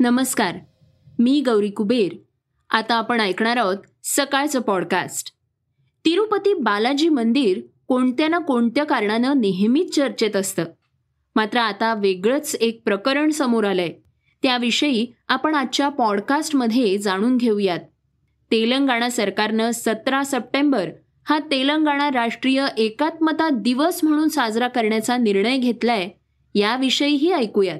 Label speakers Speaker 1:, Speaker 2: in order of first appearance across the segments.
Speaker 1: नमस्कार मी गौरी कुबेर. आता आपण ऐकणार आहोत सकाळचं पॉडकास्ट तिरुपती बालाजी मंदिर कोणत्या ना कोणत्या कारणानं नेहमीच चर्चेत असतं. मात्र आता वेगळंच एक प्रकरण समोर आलंय. त्याविषयी आपण आजच्या पॉडकास्टमध्ये जाणून घेऊयात. तेलंगणा सरकारनं सतरा सप्टेंबर हा तेलंगणा राष्ट्रीय एकात्मता दिवस म्हणून साजरा करण्याचा निर्णय घेतलाय याविषयीही ऐकूयात.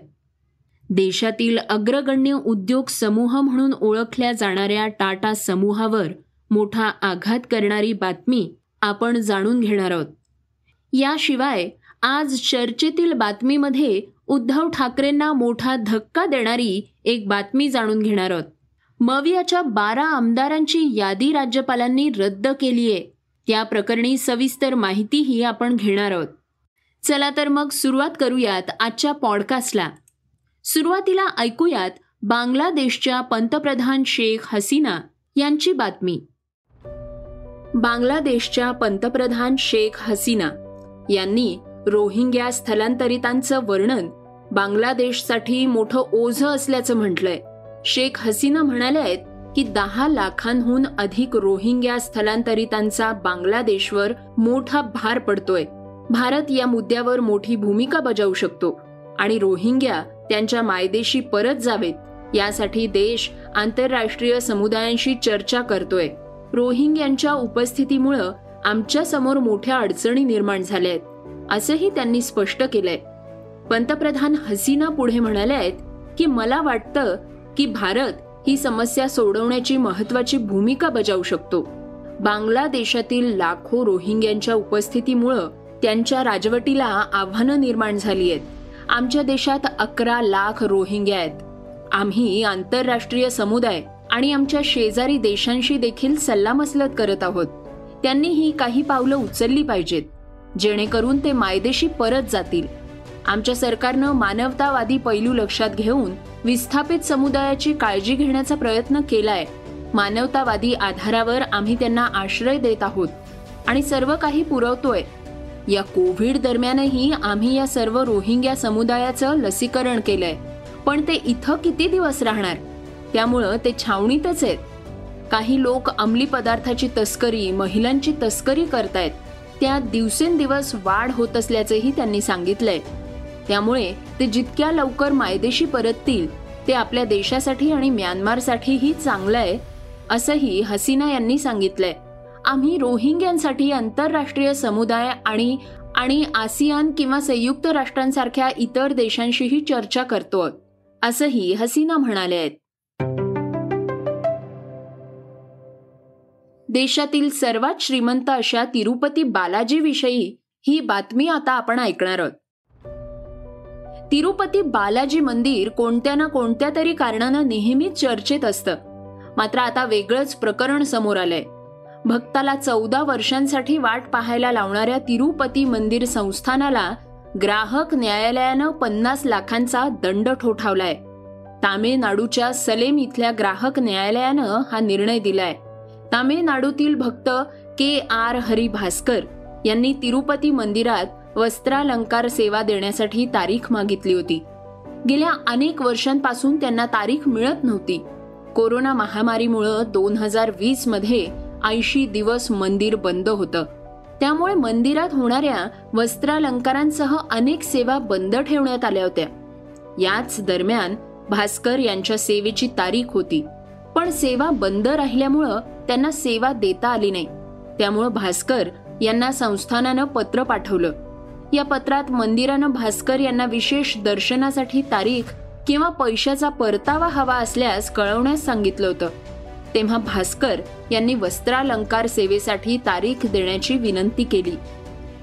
Speaker 1: देशातील अग्रगण्य उद्योग समूह म्हणून ओळखल्या जाणाऱ्या टाटा समूहावर मोठा आघात करणारी बातमी आपण जाणून घेणार आहोत. याशिवाय आज चर्चेतील बातमीमध्ये उद्धव ठाकरेंना मोठा धक्का देणारी एक बातमी जाणून घेणार आहोत. मवियाच्या बारा आमदारांची यादी राज्यपालांनी रद्द केली आहे. त्या प्रकरणी सविस्तर माहितीही आपण घेणार आहोत. चला तर मग सुरुवात करूयात आजच्या पॉडकास्टला सुरुवातीला ऐकूयात बांगलादेशच्या पंतप्रधान शेख हसीना यांची बातमी. बांगलादेशच्या पंतप्रधान शेख हसीना यांनी रोहिंग्या स्थलांतरितांचं वर्णन बांगलादेशसाठी मोठं ओझं असल्याचं म्हटलंय. शेख हसीना म्हणाले आहेत की दहा लाखांहून अधिक रोहिंग्या स्थलांतरितांचा बांगलादेशवर मोठा भार पडतोय. भारत या मुद्द्यावर मोठी भूमिका बजावू शकतो आणि रोहिंग्या त्यांच्या मायदेशी परत जावेत. यासाठी देश आंतरराष्ट्रीय समुदायांशी चर्चा करतोय. रोहिंग्यांच्या उपस्थितीमुळं आमच्यासमोर मोठ्या अडचणी निर्माण झाल्या आहेत असंही त्यांनी स्पष्ट केलंय. पंतप्रधान हसीना पुढे म्हणाले आहेत की मला वाटतं की भारत ही समस्या सोडवण्याची महत्वाची भूमिका बजावू शकतो. बांगलादेशातील लाखो रोहिंग्यांच्या उपस्थितीमुळं त्यांच्या राजवटीला आव्हानं निर्माण झाली आहेत. आमच्या देशात अकरा लाख रोहिंग्या आहेत. आम्ही आंतरराष्ट्रीय समुदाय आणि आमच्या शेजारी देशांशी देखील सल्लामसलत करत आहोत. त्यांनी ही काही पावलं उचलली पाहिजेत जेणेकरून ते मायदेशी परत जातील. आमच्या सरकारनं मानवतावादी पैलू लक्षात घेऊन विस्थापित समुदायाची काळजी घेण्याचा प्रयत्न केलाय. मानवतावादी आधारावर आम्ही त्यांना आश्रय देत आहोत आणि सर्व काही पुरवतोय. या कोविड दरम्यानही आम्ही या सर्व रोहिंग्या समुदायाचं लसीकरण केलंय. पण ते इथं किती दिवस राहणार? त्यामुळं ते छावणीतच आहेत. काही लोक अंमली पदार्थाची तस्करी महिलांची तस्करी करतायत. त्यात दिवसेंदिवस वाढ होत असल्याचंही त्यांनी सांगितलंय. त्यामुळे ते जितक्या लवकर मायदेशी परततील ते आपल्या देशासाठी आणि म्यानमारसाठीही चांगलं आहे असंही हसीना यांनी सांगितलंय. आम्ही रोहिंग्यांसाठी आंतरराष्ट्रीय समुदाय आणि आणि आसियान किंवा संयुक्त राष्ट्रांसारख्या इतर देशांशीही चर्चा करतो असंही हसीना म्हणाले आहेत. देशातील सर्वात श्रीमंत अशा तिरुपती बालाजीविषयी ही बातमी आता आपण ऐकणार आहोत. तिरुपती बालाजी मंदिर कोणत्या ना कोणत्या तरी कारणानं नेहमीच चर्चेत असतं. मात्र आता वेगळंच प्रकरण समोर आलंय. भक्ताला चौदा वर्षांसाठी वाट पाहायला लावणाऱ्या तिरुपती मंदिर संस्थानाला ग्राहक न्यायालयानं पन्नास लाखांचा दंड ठोठावलाय. तामिळनाडूच्या सलेम इथल्या ग्राहक न्यायालयानं हा निर्णय दिलाय. तामिळनाडूतील भक्त के आर हरी भास्कर यांनी तिरुपती मंदिरात वस्त्रालंकार सेवा देण्यासाठी तारीख मागितली होती. गेल्या अनेक वर्षांपासून त्यांना तारीख मिळत नव्हती. कोरोना महामारीमुळं दोन हजार वीसमध्ये ऐंशी दिवस मंदिर बंद होतं. त्यामुळे मंदिरात होणाऱ्या वस्त्रालंकारांसह अनेक सेवा बंद ठेवण्यात आल्या होत्या. याच दरम्यान भास्कर यांच्या सेवेची तारीख होती. पण सेवा बंद राहिल्यामुळं त्यांना सेवा देता आली नाही. त्यामुळं भास्कर यांना संस्थानानं पत्र पाठवलं. या पत्रात मंदिरानं भास्कर यांना विशेष दर्शनासाठी तारीख किंवा पैशाचा परतावा हवा असल्यास कळवण्यास सांगितलं होतं. तेव्हा भास्कर यांनी वस्त्रालंकार सेवेसाठी तारीख देण्याची विनंती केली.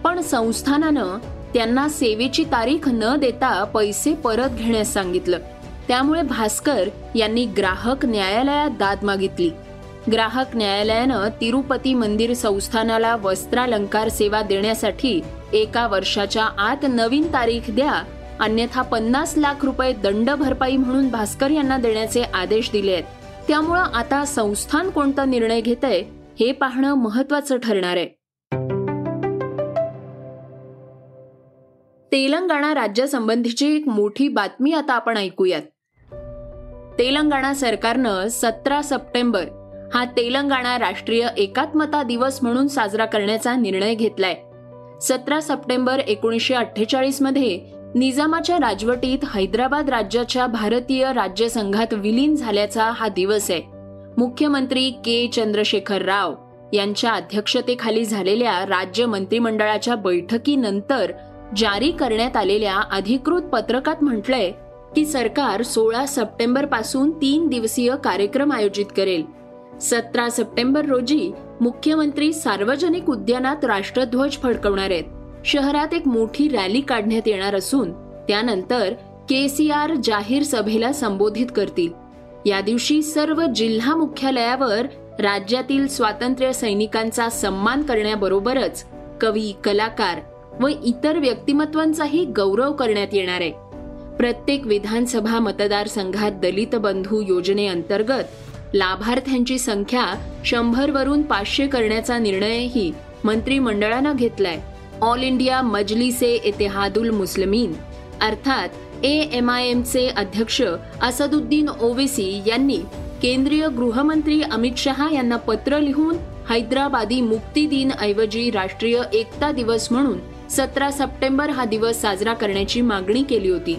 Speaker 1: पण संस्थानानं त्यांना सेवेची तारीख न देता पैसे परत घेण्यास सांगितलं. त्यामुळे भास्कर यांनी ग्राहक न्यायालयात दाद मागितली. ग्राहक न्यायालयानं तिरुपती मंदिर संस्थानाला वस्त्रालंकार सेवा देण्यासाठी एका वर्षाच्या आत नवीन तारीख द्या अन्यथा पन्नास लाख रुपये दंड भरपाई म्हणून भास्कर यांना देण्याचे आदेश दिले आहेत. त्यामुळं आता संस्थान कोणता निर्णय घेतय हे पाहणं महत्वाचं ठरणार आहे. तेलंगणा राज्यासंबंधीची एक मोठी बातमी आता आपण ऐकूयात. तेलंगणा सरकारनं सतरा सप्टेंबर हा तेलंगणा राष्ट्रीय एकात्मता दिवस म्हणून साजरा करण्याचा निर्णय घेतलाय. सतरा सप्टेंबर एकोणीसशे अठ्ठेचाळीसमध्ये निजामाच्या राजवटीत हैदराबाद राज्याच्या भारतीय राज्यसंघात विलीन झाल्याचा हा दिवस आहे. मुख्यमंत्री के चंद्रशेखर राव यांच्या अध्यक्षतेखाली झालेल्या राज्य मंत्रिमंडळाच्या बैठकीनंतर जारी करण्यात आलेल्या अधिकृत पत्रकात म्हटलंय की सरकार सोळा सप्टेंबरपासून तीन दिवसीय कार्यक्रम आयोजित करेल. सतरा सप्टेंबर रोजी मुख्यमंत्री सार्वजनिक उद्यानात राष्ट्रध्वज फडकवणार आहेत. शहरात एक मोठी रॅली काढण्यात येणार असून त्यानंतर के सी आर जाहीर सभेला संबोधित करतील. या दिवशी सर्व जिल्हा मुख्यालयावर राज्यातील स्वातंत्र्य सैनिकांचा सन्मान करण्याबरोबरच कवी कलाकार व इतर व्यक्तिमत्वांचाही गौरव करण्यात येणार आहे. प्रत्येक विधानसभा मतदारसंघात दलित बंधू योजनेअंतर्गत लाभार्थ्यांची संख्या शंभर वरून पाचशे करण्याचा निर्णयही मंत्रिमंडळानं घेतलाय. All India Majlise Ittehadul Muslimeen. अर्थात ए एम आय एमचे अध्यक्ष असदुद्दीन ओवेसी यांनी केंद्रीय गृहमंत्री अमित शहा यांना पत्र लिहून हैदराबादी मुक्ती दिन ऐवजी राष्ट्रीय एकता दिवस म्हणून सतरा सप्टेंबर हा दिवस साजरा करण्याची मागणी केली होती.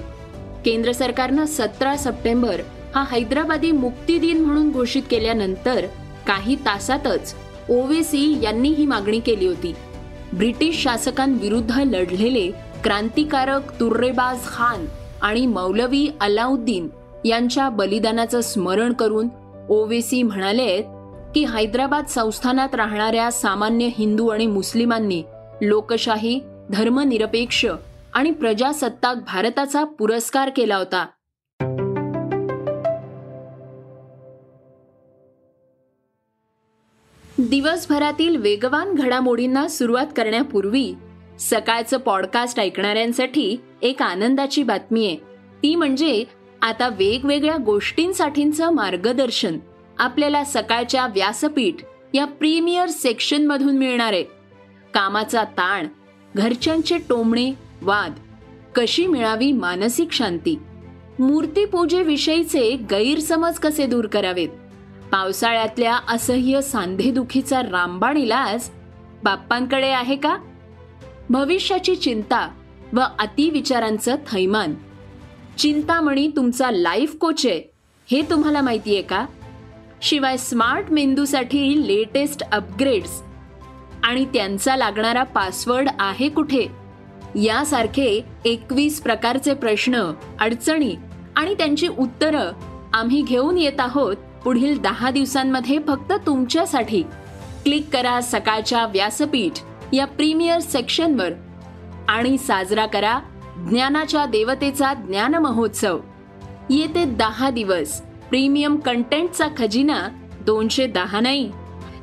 Speaker 1: केंद्र सरकारनं सतरा सप्टेंबर हा हैदराबादी मुक्ती दिन म्हणून घोषित केल्यानंतर काही तासातच ओवेसी यांनी ही मागणी केली होती. ब्रिटिश शासकांविरुद्ध लढलेले क्रांतिकारक तुर्रेबाज खान आणि मौलवी अलाउद्दीन यांच्या बलिदानाचं स्मरण करून ओवेसी म्हणाले की हैदराबाद संस्थानात राहणाऱ्या सामान्य हिंदू आणि मुस्लिमांनी लोकशाही धर्मनिरपेक्ष आणि प्रजासत्ताक भारताचा पुरस्कार केला होता. दिवसभरातील वेगवान घडामोडींना सुरुवात करण्यापूर्वी सकाळचं पॉडकास्ट ऐकणाऱ्यांसाठी एक आनंदाची बातमी आहे. ती म्हणजे आता वेगवेगळ्या गोष्टींसाठींचं मार्गदर्शन आपल्याला सकाळच्या व्यासपीठ या प्रीमियर सेक्शन मधून मिळणार आहे. कामाचा ताण घरच्यांचे टोमणे वाद कशी मिळावी मानसिक शांती मूर्तीपूजेविषयीचे गैरसमज कसे दूर करावेत? पावसाळ्यातल्या असह्य सांधेदुखीचा रामबाण इलाज बाप्पांकडे आहे का? भविष्याची चिंता व अतिविचारांचं थैमान. चिंतामणी तुमचा लाईफ कोच आहे हे तुम्हाला माहिती आहे का? शिवाय स्मार्ट मेंदूसाठी लेटेस्ट अपग्रेड्स आणि त्यांचा लागणारा पासवर्ड आहे कुठे? यासारखे एकवीस प्रकारचे प्रश्न अडचणी आणि त्यांची उत्तरं आम्ही घेऊन येत आहोत पुढील दहा दिवसांमध्ये फक्त तुमच्यासाठी. क्लिक करा सकाळच्या व्यासपीठ या प्रीमियर सेक्शनवर आणि साजरा करा ज्ञानाच्या देवतेचा ज्ञान महोत्सव येते दहा दिवस. प्रीमियम कंटेंटचा खजिना दोनशे दहा नाही.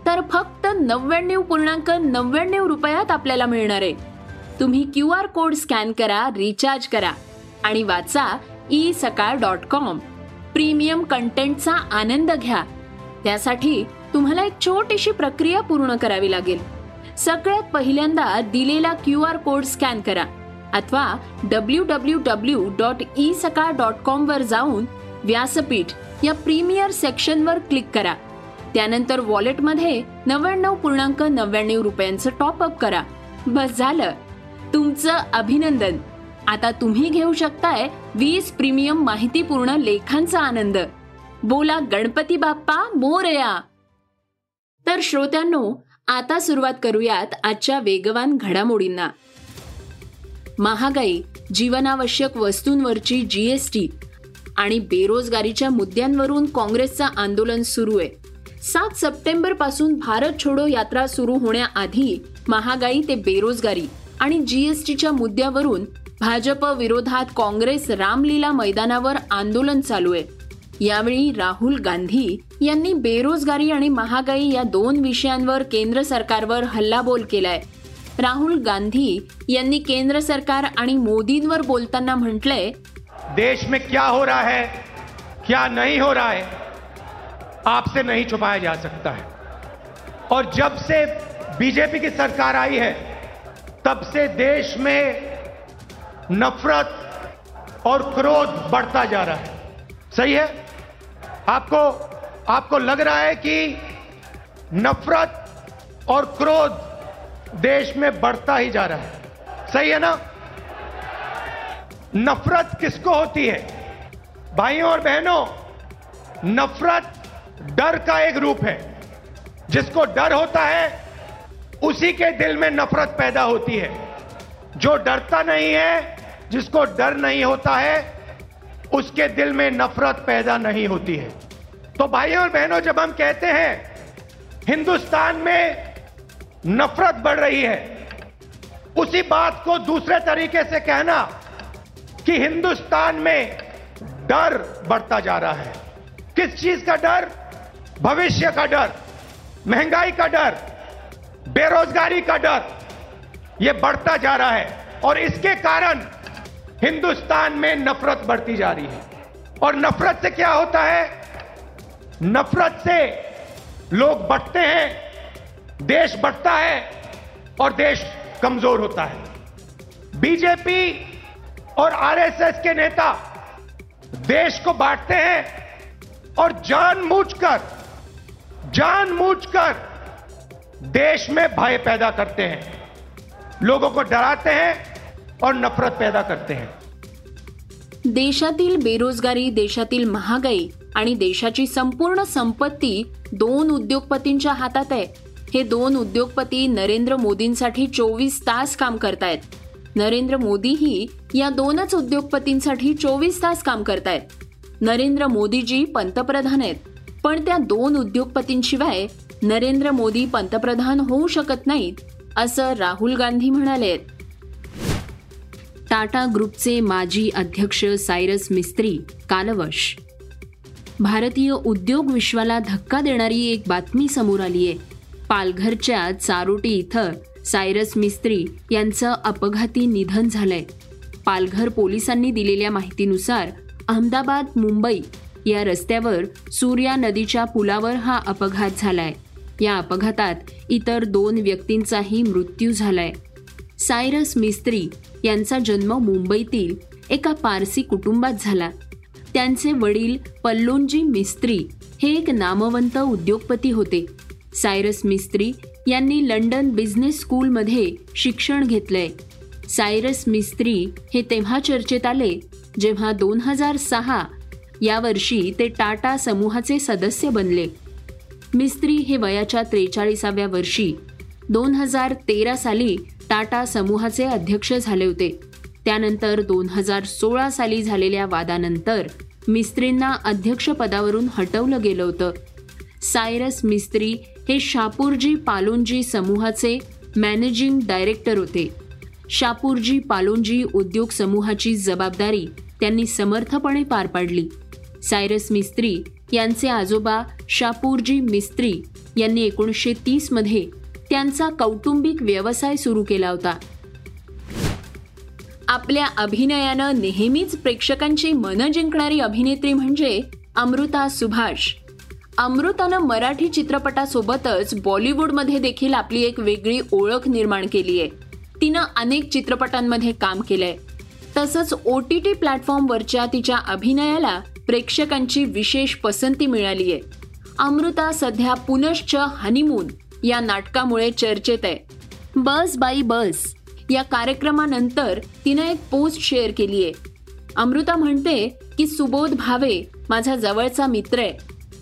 Speaker 1: तर फक्त नव्याण्णव पूर्णांक नव्याण्णव रुपयात आपल्याला मिळणार आहे. तुम्ही क्यू आर कोड स्कॅन करा रिचार्ज करा आणि वाचा e Sakal dot com. Premium कंटेंटचा आनंद घ्या. त्यासाठी तुम्हाला एक छोटीशी प्रक्रिया पूर्ण करावी लागेल. सगळ्यात पहिल्यांदा दिलेला क्यू आर कोड स्कॅन करा अथवा W W W dot e Sakal dot com वर जाऊन व्यासपीठ या प्रीमियर सेक्शनवर क्लिक करा. त्यानंतर वॉलेटमध्ये नव्याण्णव पूर्णांक नव्याण्णव रुपयांचं टॉपअप करा. बस झालं. तुमचं अभिनंदन. आता तुम्ही घेऊ शकताय वीस प्रीमियम माहितीपूर्ण लेखांचा आनंद. बोला गणपती बाप्पा मोरया! तर श्रोत्यांनो आता सुरुवात करूयात आजच्या वेगवान घडामोडींना. महागाई जीवनावश्यक वस्तूंवरची जीएसटी आणि बेरोजगारीच्या मुद्द्यांवरून काँग्रेसचं आंदोलन सुरू आहे. सात सप्टेंबरपासून भारत छोडो यात्रा सुरू होण्याआधी महागाई ते बेरोजगारी आणि जीएसटीच्या मुद्द्यावरून भाजप विरोधात काँग्रेस रामलीला मैदानावर आंदोलन चालू आहे. यावेळी राहुल गांधी यांनी बेरोजगारी आणि महागाई या दोन विषयांवर केंद्र सरकारवर हल्लाबोल केलाय. राहुल गांधी यांनी केंद्र सरकार आणि मोदींवर बोलताना म्हटलंय
Speaker 2: देश में क्या हो रहा है क्या नहीं हो रहा है आपसे नहीं छुपाया जा सकता है। और जब से बीजेपी की सरकार आई है तब से देश में नफरत और क्रोध बढ़ता जा रहा है। सही है? आपको आपको लग रहा है कि नफरत और क्रोध देश में बढ़ता ही जा रहा है। सही है ना? नफरत किसको होती है? भाइयों और बहनों, नफरत डर का एक रूप है। जिसको डर होता है, उसी के दिल में नफरत पैदा होती है। जो डरता नहीं है जिसको डर नहीं होता है, उसके दिल में नफरत पैदा नहीं होती है। तो भाइयों और बहनों, जब हम कहते हैं, हिंदुस्तान में नफरत बढ़ रही है, उसी बात को दूसरे तरीके से कहना कि हिंदुस्तान में डर बढ़ता जा रहा है। किस चीज़ का डर? भविष्य का डर, महँगाई का डर, बेरोजगारी का डर यह बढ़ता जा रहा है। और इसके कारण हिंदुस्तान में नफरत बढ़ती जा रही है। और नफरत से क्या होता है? नफरत से लोग बढ़ते हैं, देश बढ़ता है और देश कमज़ोर होता है। बीजेपी और आरएसएस के नेता देश को बांटते हैं और जानबूझकर जानबूझकर देश में भय पैदा करते हैं। लोगों को डराते हैं और नफरत पैदा करते हैं।
Speaker 1: देशातील बेरोजगारी देशातील महागाई आणि देशाची संपूर्ण संपत्ती दोन उद्योगपतींच्या हातात आहे. हे दोन उद्योगपती नरेंद्र मोदींसाठी चोवीस तास काम करतायत. नरेंद्र मोदीही या दोनच उद्योगपतींसाठी चोवीस तास काम करतायत. नरेंद्र मोदीजी पंतप्रधान आहेत. पण त्या दोन उद्योगपतींशिवाय नरेंद्र मोदी पंतप्रधान होऊ शकत नाहीत असं राहुल गांधी म्हणाले आहेत. टाटा ग्रुपचे माजी अध्यक्ष सायरस मिस्त्री कालवश. भारतीय उद्योग विश्वाला धक्का देणारी एक बातमी समोर आली आहे. पालघरच्या चारोटी इथं सायरस मिस्त्री यांचं अपघाती निधन झालंय. पालघर पोलिसांनी दिलेल्या माहितीनुसार अहमदाबाद मुंबई या रस्त्यावर सूर्या नदीच्या पुलावर हा अपघात झालाय. या अपघातात इतर दोन व्यक्तींचाही मृत्यू झालाय. सायरस मिस्त्री यांचा जन्म मुंबईतील एका पारसी कुटुंबात झाला. त्यांचे वडील पल्लोंजी मिस्त्री हे एक नामवंत उद्योगपती होते. सायरस मिस्त्री यांनी लंडन बिझनेस स्कूलमध्ये शिक्षण घेतलंय. सायरस मिस्त्री हे तेव्हा चर्चेत आले जेव्हा दोन हजार सहा या वर्षी ते टाटा समूहाचे सदस्य बनले. मिस्त्री हे वयाच्या त्रेचाळीसाव्या वर्षी दोन हजार तेरा साली टाटा समूहाचे अध्यक्ष झाले होते. त्यानंतर दोन हजार सोळा साली झालेल्या वादानंतर मिस्त्रींना अध्यक्षपदावरून हटवलं गेलं होतं. सायरस मिस्त्री हे शापूरजी पालोनजी समूहाचे मॅनेजिंग डायरेक्टर होते. शापूरजी पालोनजी उद्योग समूहाची जबाबदारी त्यांनी समर्थपणे पार पाडली. सायरस मिस्त्री यांचे आजोबा शापूरजी मिस्त्री यांनी एकोणीसशे तीसमध्ये त्यांचा कौटुंबिक व्यवसाय सुरू केला होता. आपल्या अभिनयानं नेहमीच प्रेक्षकांची मनं जिंकणारी अभिनेत्री म्हणजे अमृता सुभाष. अमृतानं मराठी चित्रपटासोबतच बॉलिवूडमध्ये देखील आपली एक वेगळी ओळख निर्माण केली आहे. तिनं अनेक चित्रपटांमध्ये काम केलंय. तसंच ओ टी टी प्लॅटफॉर्मवरच्या तिच्या अभिनयाला प्रेक्षकांची विशेष पसंती मिळाली आहे अमृता सध्या पुनश्च हनीमून या नाटकामुळे चर्चेत आहे. बस बाई बस या कार्यक्रमानंतर तिनं एक पोस्ट शेअर केली आहे. अमृता म्हणते की सुबोध भावे माझा जवळचा मित्र आहे.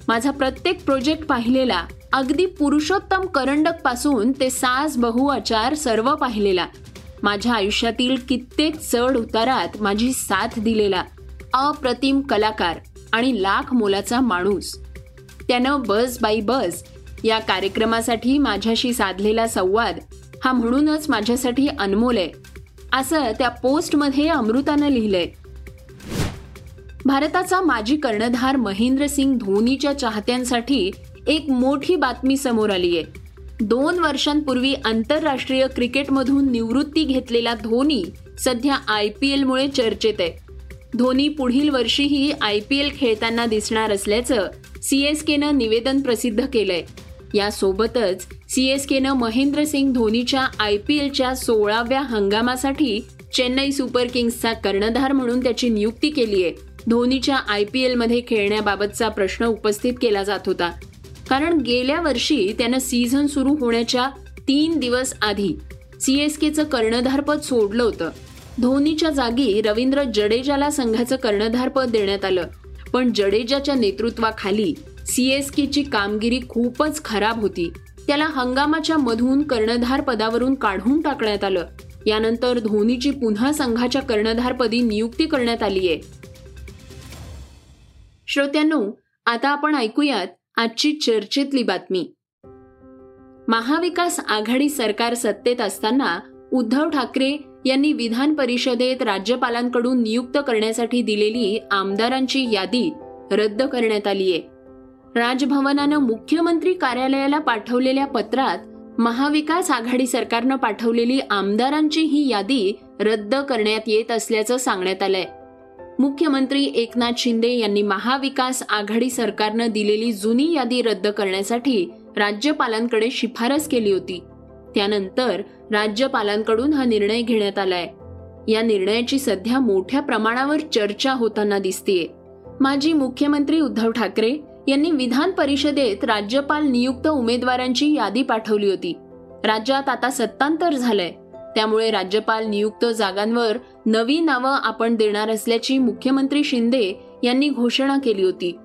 Speaker 1: माझा प्रत्येक प्रोजेक्ट पाहिलेला अगदी पुरुषोत्तम करंडकपासून ते सास बहु आचार सर्व पाहिलेला. माझ्या आयुष्यातील कित्येक चढ उतारात माझी साथ दिलेला अप्रतिम कलाकार आणि लाख मोलाचा माणूस. त्यानं बस बाई बस या कार्यक्रमासाठी माझ्याशी साधलेला संवाद हा म्हणूनच माझ्यासाठी अनमोल आहे. असं त्या पोस्टमध्ये अमृतानं लिहिलंय. भारताचा माजी कर्णधार महेंद्रसिंग धोनीच्या चाहत्यांसाठी एक मोठी बातमी समोर आली आहे. दोन वर्षांपूर्वी आंतरराष्ट्रीय क्रिकेटमधून निवृत्ती घेतलेला धोनी सध्या आय पी एलमुळे चर्चेत आहे. धोनी पुढील वर्षीही आय पी एल खेळताना दिसणार असल्याचं सी एस केनं निवेदन प्रसिद्ध केलंय. यासोबतच सी एस केनं महेंद्रसिंग धोनीच्या आय पी एलच्या सोळाव्या हंगामासाठी चेन्नई सुपर किंग्सचा कर्णधार म्हणून त्याची नियुक्ती केली आहे. धोनीच्या आय पी एलमध्ये खेळण्याबाबतचा प्रश्न उपस्थित केला जात होता. कारण गेल्या वर्षी त्यानं सीझन सुरू होण्याच्या तीन दिवस आधी सी एस केचं कर्णधारपद सोडलं होतं. धोनीच्या जागी रवींद्र जडेजाला संघाचं कर्णधारपद देण्यात आलं. पण जडेजाच्या नेतृत्वाखाली सीएसकेची कामगिरी खूपच खराब होती. त्याला हंगामाच्या मधून कर्णधार पदावरून काढून टाकण्यात आलं. यानंतर धोनीची पुन्हा संघाच्या कर्णधारपदी नियुक्ती करण्यात आली आहे श्रोत्यांनो आता आपण ऐकूयात आजची चर्चेतली बातमी. महाविकास आघाडी सरकार सत्तेत असताना उद्धव ठाकरे यांनी विधान परिषदेत राज्यपालांकडून नियुक्त करण्यासाठी दिलेली आमदारांची यादी रद्द करण्यात आली आहे राजभवनानं मुख्यमंत्री कार्यालयाला पाठवलेल्या पत्रात महाविकास आघाडी सरकारनं पाठवलेली आमदारांची ही यादी रद्द करण्यात येत असल्याचं सांगण्यात आलंय. मुख्यमंत्री एकनाथ शिंदे यांनी महाविकास आघाडी सरकारनं दिलेली जुनी यादी रद्द करण्यासाठी राज्यपालांकडे शिफारस केली होती. त्यानंतर राज्यपालांकडून हा निर्णय घेण्यात आलाय. या निर्णयाची सध्या मोठ्या प्रमाणावर चर्चा होताना दिसतीये. माजी मुख्यमंत्री उद्धव ठाकरे यांनी विधान परिषदेत राज्यपाल नियुक्त उमेदवारांची यादी पाठवली होती. राज्यात आता सत्तांतर झालंय. त्यामुळे राज्यपाल नियुक्त जागांवर नवी नावं आपण देणार असल्याची मुख्यमंत्री शिंदे यांनी घोषणा केली होती.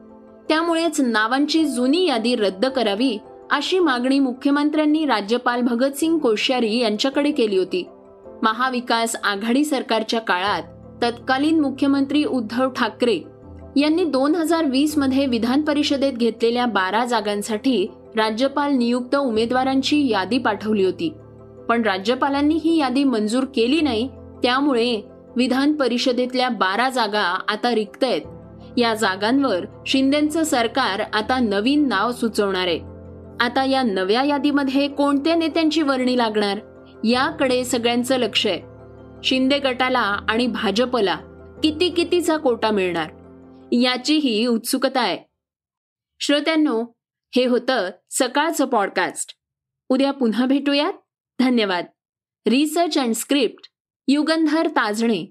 Speaker 1: त्यामुळेच नावांची जुनी यादी रद्द करावी अशी मागणी मुख्यमंत्र्यांनी राज्यपाल भगतसिंग कोश्यारी यांच्याकडे केली होती. महाविकास आघाडी सरकारच्या काळात तत्कालीन मुख्यमंत्री उद्धव ठाकरे यांनी दोन हजार वीसमध्ये विधान परिषदेत घेतलेल्या बारा जागांसाठी राज्यपाल नियुक्त उमेदवारांची यादी पाठवली होती. पण राज्यपालांनी ही यादी मंजूर केली नाही त्यामुळे विधान परिषदेतल्या बारा जागा आता रिक्त आहेत या जागांवर शिंदेचं सरकार आता नवीन नाव सुचवणार आहे. आता या नव्या यादीमध्ये कोणत्या नेत्यांची वर्णी लागणार? याकडे सगळ्यांचं लक्ष आहे. शिंदे गटाला आणि भाजपला किती कितीचा कोटा मिळणार? याचीही उत्सुकता आहे. श्रोत्यांनो हे होतं सकाळचं पॉडकास्ट उद्या पुन्हा भेटूयात. धन्यवाद. Research and script Yugandhar Tajne.